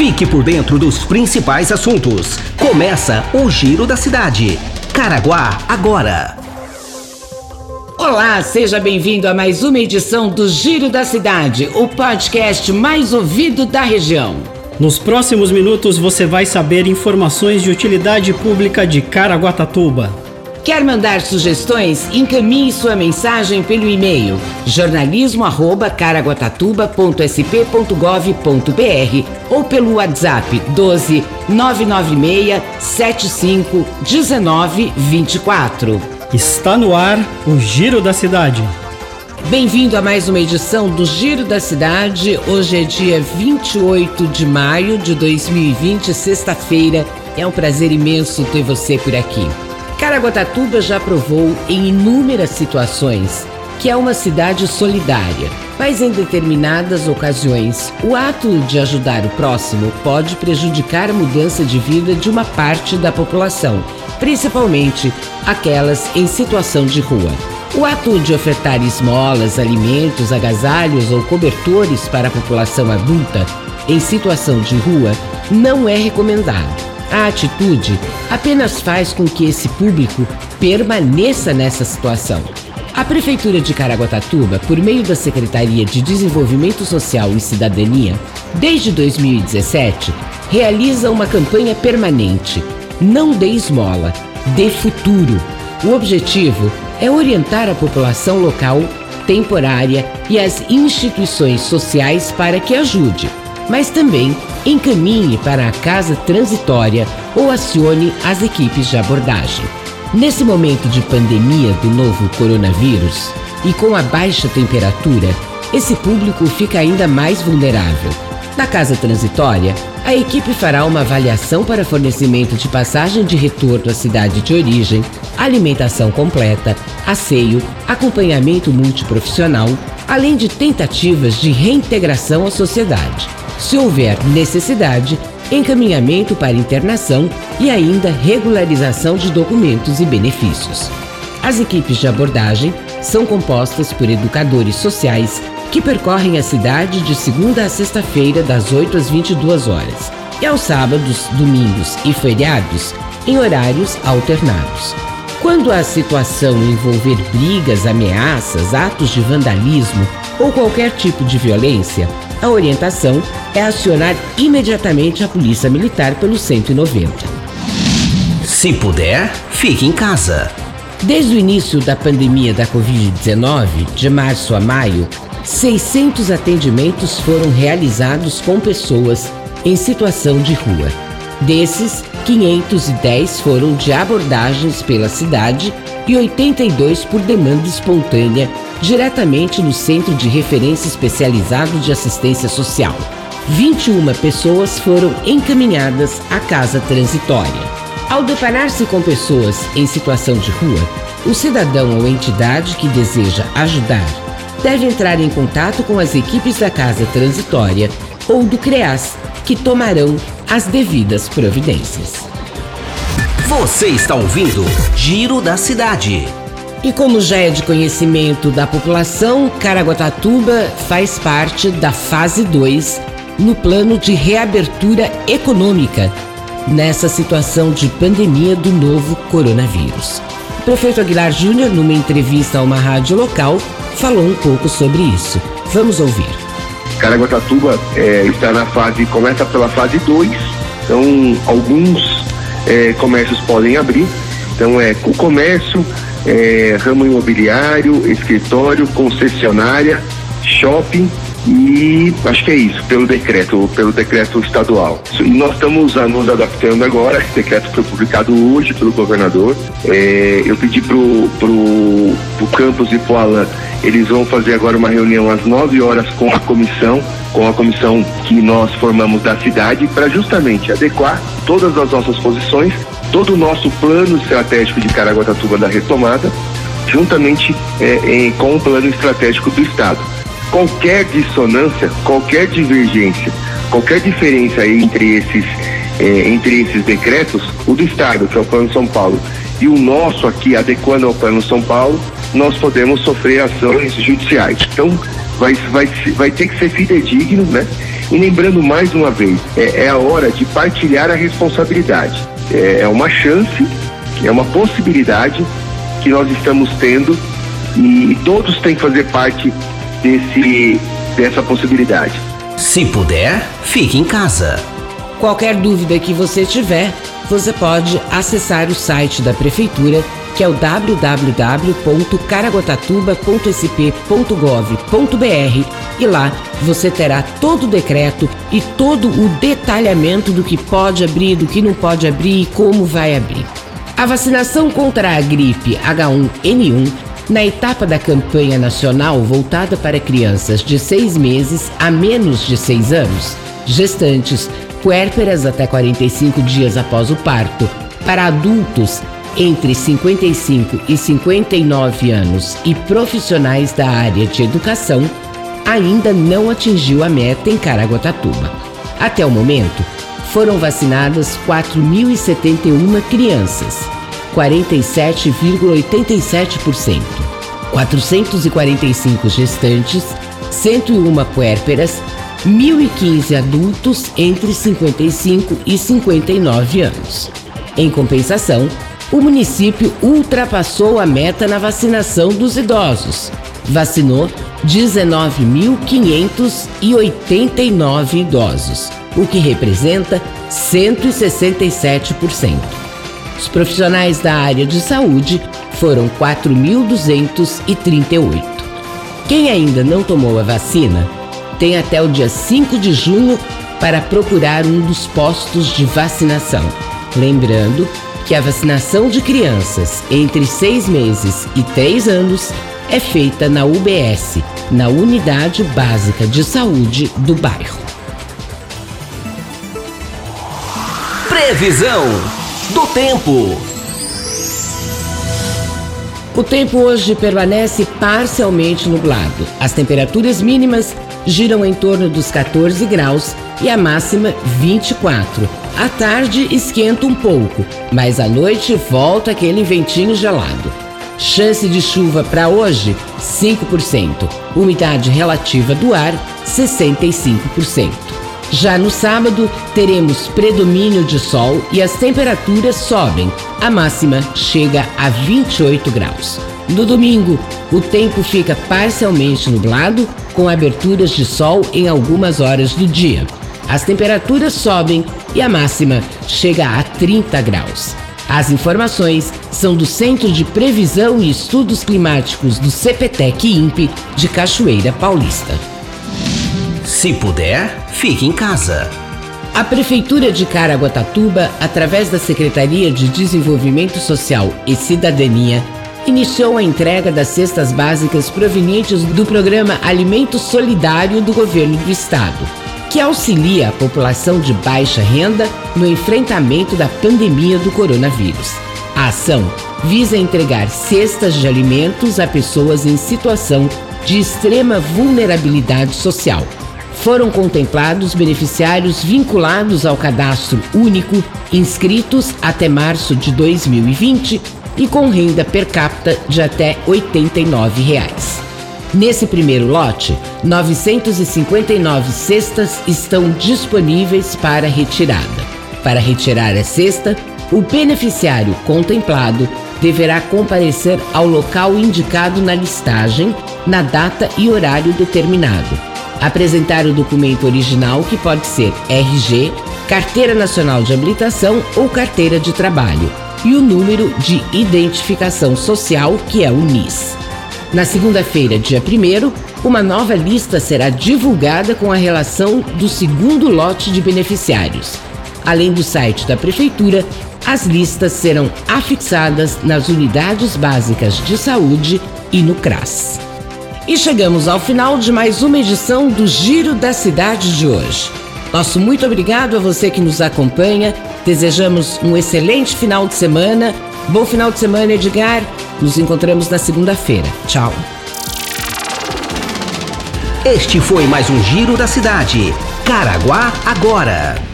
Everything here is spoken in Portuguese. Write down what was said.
Fique por dentro dos principais assuntos. Começa o Giro da Cidade. Caraguá agora. Olá, seja bem-vindo a mais uma edição do Giro da Cidade, o podcast mais ouvido da região. Nos próximos minutos você vai saber informações de utilidade pública de Caraguatatuba. Quer mandar sugestões? Encaminhe sua mensagem pelo e-mail jornalismo@caraguatatuba.sp.gov.br ou pelo WhatsApp 12 996 75 19 24. Está no ar o Giro da Cidade. Bem-vindo a mais uma edição do Giro da Cidade. Hoje é dia 28 de maio de 2020, sexta-feira. É um prazer imenso ter você por aqui. Caraguatatuba já provou em inúmeras situações que é uma cidade solidária, mas em determinadas ocasiões, o ato de ajudar o próximo pode prejudicar a mudança de vida de uma parte da população, principalmente aquelas em situação de rua. O ato de ofertar esmolas, alimentos, agasalhos ou cobertores para a população adulta em situação de rua não é recomendado. A atitude apenas faz com que esse público permaneça nessa situação. A Prefeitura de Caraguatatuba, por meio da Secretaria de Desenvolvimento Social e Cidadania, desde 2017, realiza uma campanha permanente. Não dê esmola, dê futuro. O objetivo é orientar a população local, temporária e as instituições sociais para que ajude mas também encaminhe para a casa transitória ou acione as equipes de abordagem. Nesse momento de pandemia do novo coronavírus e com a baixa temperatura, esse público fica ainda mais vulnerável. Na casa transitória, a equipe fará uma avaliação para fornecimento de passagem de retorno à cidade de origem, alimentação completa, asseio, acompanhamento multiprofissional, além de tentativas de reintegração à sociedade se houver necessidade, encaminhamento para internação e ainda regularização de documentos e benefícios. As equipes de abordagem são compostas por educadores sociais que percorrem a cidade de segunda a sexta-feira, das 8 às 22 horas, e aos sábados, domingos e feriados, em horários alternados. Quando a situação envolver brigas, ameaças, atos de vandalismo ou qualquer tipo de violência, a orientação é acionar imediatamente a Polícia Militar pelo 190. Se puder, fique em casa. Desde o início da pandemia da Covid-19, de março a maio, 600 atendimentos foram realizados com pessoas em situação de rua. Desses, 510 foram de abordagens pela cidade e 82 por demanda espontânea diretamente no Centro de Referência Especializado de Assistência Social. 21 pessoas foram encaminhadas à casa transitória. Ao deparar-se com pessoas em situação de rua, o cidadão ou entidade que deseja ajudar deve entrar em contato com as equipes da casa transitória ou do CREAS, que tomarão as devidas providências. Você está ouvindo Giro da Cidade. E como já é de conhecimento da população, Caraguatatuba faz parte da fase 2 no plano de reabertura econômica nessa situação de pandemia do novo coronavírus. O prefeito Aguilar Júnior, numa entrevista a uma rádio local, falou um pouco sobre isso. Vamos ouvir. Caraguatatuba é, está na fase, começa pela fase 2, então alguns é, comércios podem abrir. Então é o comércio é, ramo imobiliário, escritório, concessionária, shopping e acho que é isso, pelo decreto, pelo decreto estadual. Nós estamos nos adaptando agora, esse decreto foi publicado hoje pelo governador. É, eu pedi pro, pro, pro Campos e pro Alan, eles vão fazer agora uma reunião às 9 horas com a comissão, com a comissão que nós formamos da cidade, para justamente adequar todas as nossas posições todo o nosso plano estratégico de Caraguatatuba da retomada, juntamente é, com o plano estratégico do Estado. Qualquer dissonância, qualquer divergência, qualquer diferença entre esses, é, entre esses decretos, o do Estado, que é o Plano São Paulo, e o nosso aqui, adequando ao Plano São Paulo, nós podemos sofrer ações judiciais. Então, vai, vai, vai ter que ser fidedigno, né? E lembrando mais uma vez, é, é a hora de partilhar a responsabilidade. É, é uma chance, é uma possibilidade que nós estamos tendo e todos têm que fazer parte desse, dessa possibilidade. Se puder, fique em casa. Qualquer dúvida que você tiver, você pode acessar o site da Prefeitura, que é o www.caraguatatuba.sp.gov.br e lá você terá todo o decreto e todo o detalhamento do que pode abrir, do que não pode abrir e como vai abrir. A vacinação contra a gripe H1N1 na etapa da campanha nacional voltada para crianças de seis meses a menos de seis anos, gestantes, puérperas até 45 dias após o parto, para adultos entre 55 e 59 anos e profissionais da área de educação, ainda não atingiu a meta em Caraguatatuba. Até o momento, foram vacinadas 4.071 crianças, 47,87%, 445 gestantes, 101 puérperas, 1.015 adultos entre 55 e 59 anos. Em compensação, o município ultrapassou a meta na vacinação dos idosos. Vacinou 19.589 idosos o que representa 167%. Os profissionais da área de saúde foram 4.238. Quem ainda não tomou a vacina tem até o dia 5 de junho para procurar um dos postos de vacinação. Lembrando que a vacinação de crianças entre 6 meses e 3 anos é feita na UBS, na Unidade Básica de Saúde do bairro. Previsão do tempo. O tempo hoje permanece parcialmente nublado. As temperaturas mínimas giram em torno dos 14 graus e a máxima 24. À tarde esquenta um pouco, mas à noite volta aquele ventinho gelado. Chance de chuva para hoje: 5%. Umidade relativa do ar: 65%. Já no sábado, teremos predomínio de sol e as temperaturas sobem. A máxima chega a 28 graus. No domingo, o tempo fica parcialmente nublado, com aberturas de sol em algumas horas do dia. As temperaturas sobem e a máxima chega a 30 graus. As informações são do Centro de Previsão e Estudos Climáticos do CPTEC INPE de Cachoeira Paulista. Se puder, fique em casa. A Prefeitura de Caraguatatuba, através da Secretaria de Desenvolvimento Social e Cidadania, iniciou a entrega das cestas básicas provenientes do programa Alimento Solidário do Governo do Estado, que auxilia a população de baixa renda no enfrentamento da pandemia do coronavírus. A ação visa entregar cestas de alimentos a pessoas em situação de extrema vulnerabilidade social foram contemplados beneficiários vinculados ao cadastro único, inscritos até março de 2020 e com renda per capita de até 89 reais. Nesse primeiro lote, 959 cestas estão disponíveis para retirada. Para retirar a cesta, o beneficiário contemplado deverá comparecer ao local indicado na listagem, na data e horário determinado apresentar o documento original, que pode ser RG, Carteira Nacional de Habilitação ou Carteira de Trabalho, e o número de identificação social, que é o NIS. Na segunda-feira, dia 1, uma nova lista será divulgada com a relação do segundo lote de beneficiários. Além do site da Prefeitura, as listas serão afixadas nas unidades básicas de saúde e no CRAS. E chegamos ao final de mais uma edição do Giro da Cidade de hoje. Nosso muito obrigado a você que nos acompanha. Desejamos um excelente final de semana. Bom final de semana, Edgar. Nos encontramos na segunda-feira. Tchau. Este foi mais um Giro da Cidade. Caraguá agora.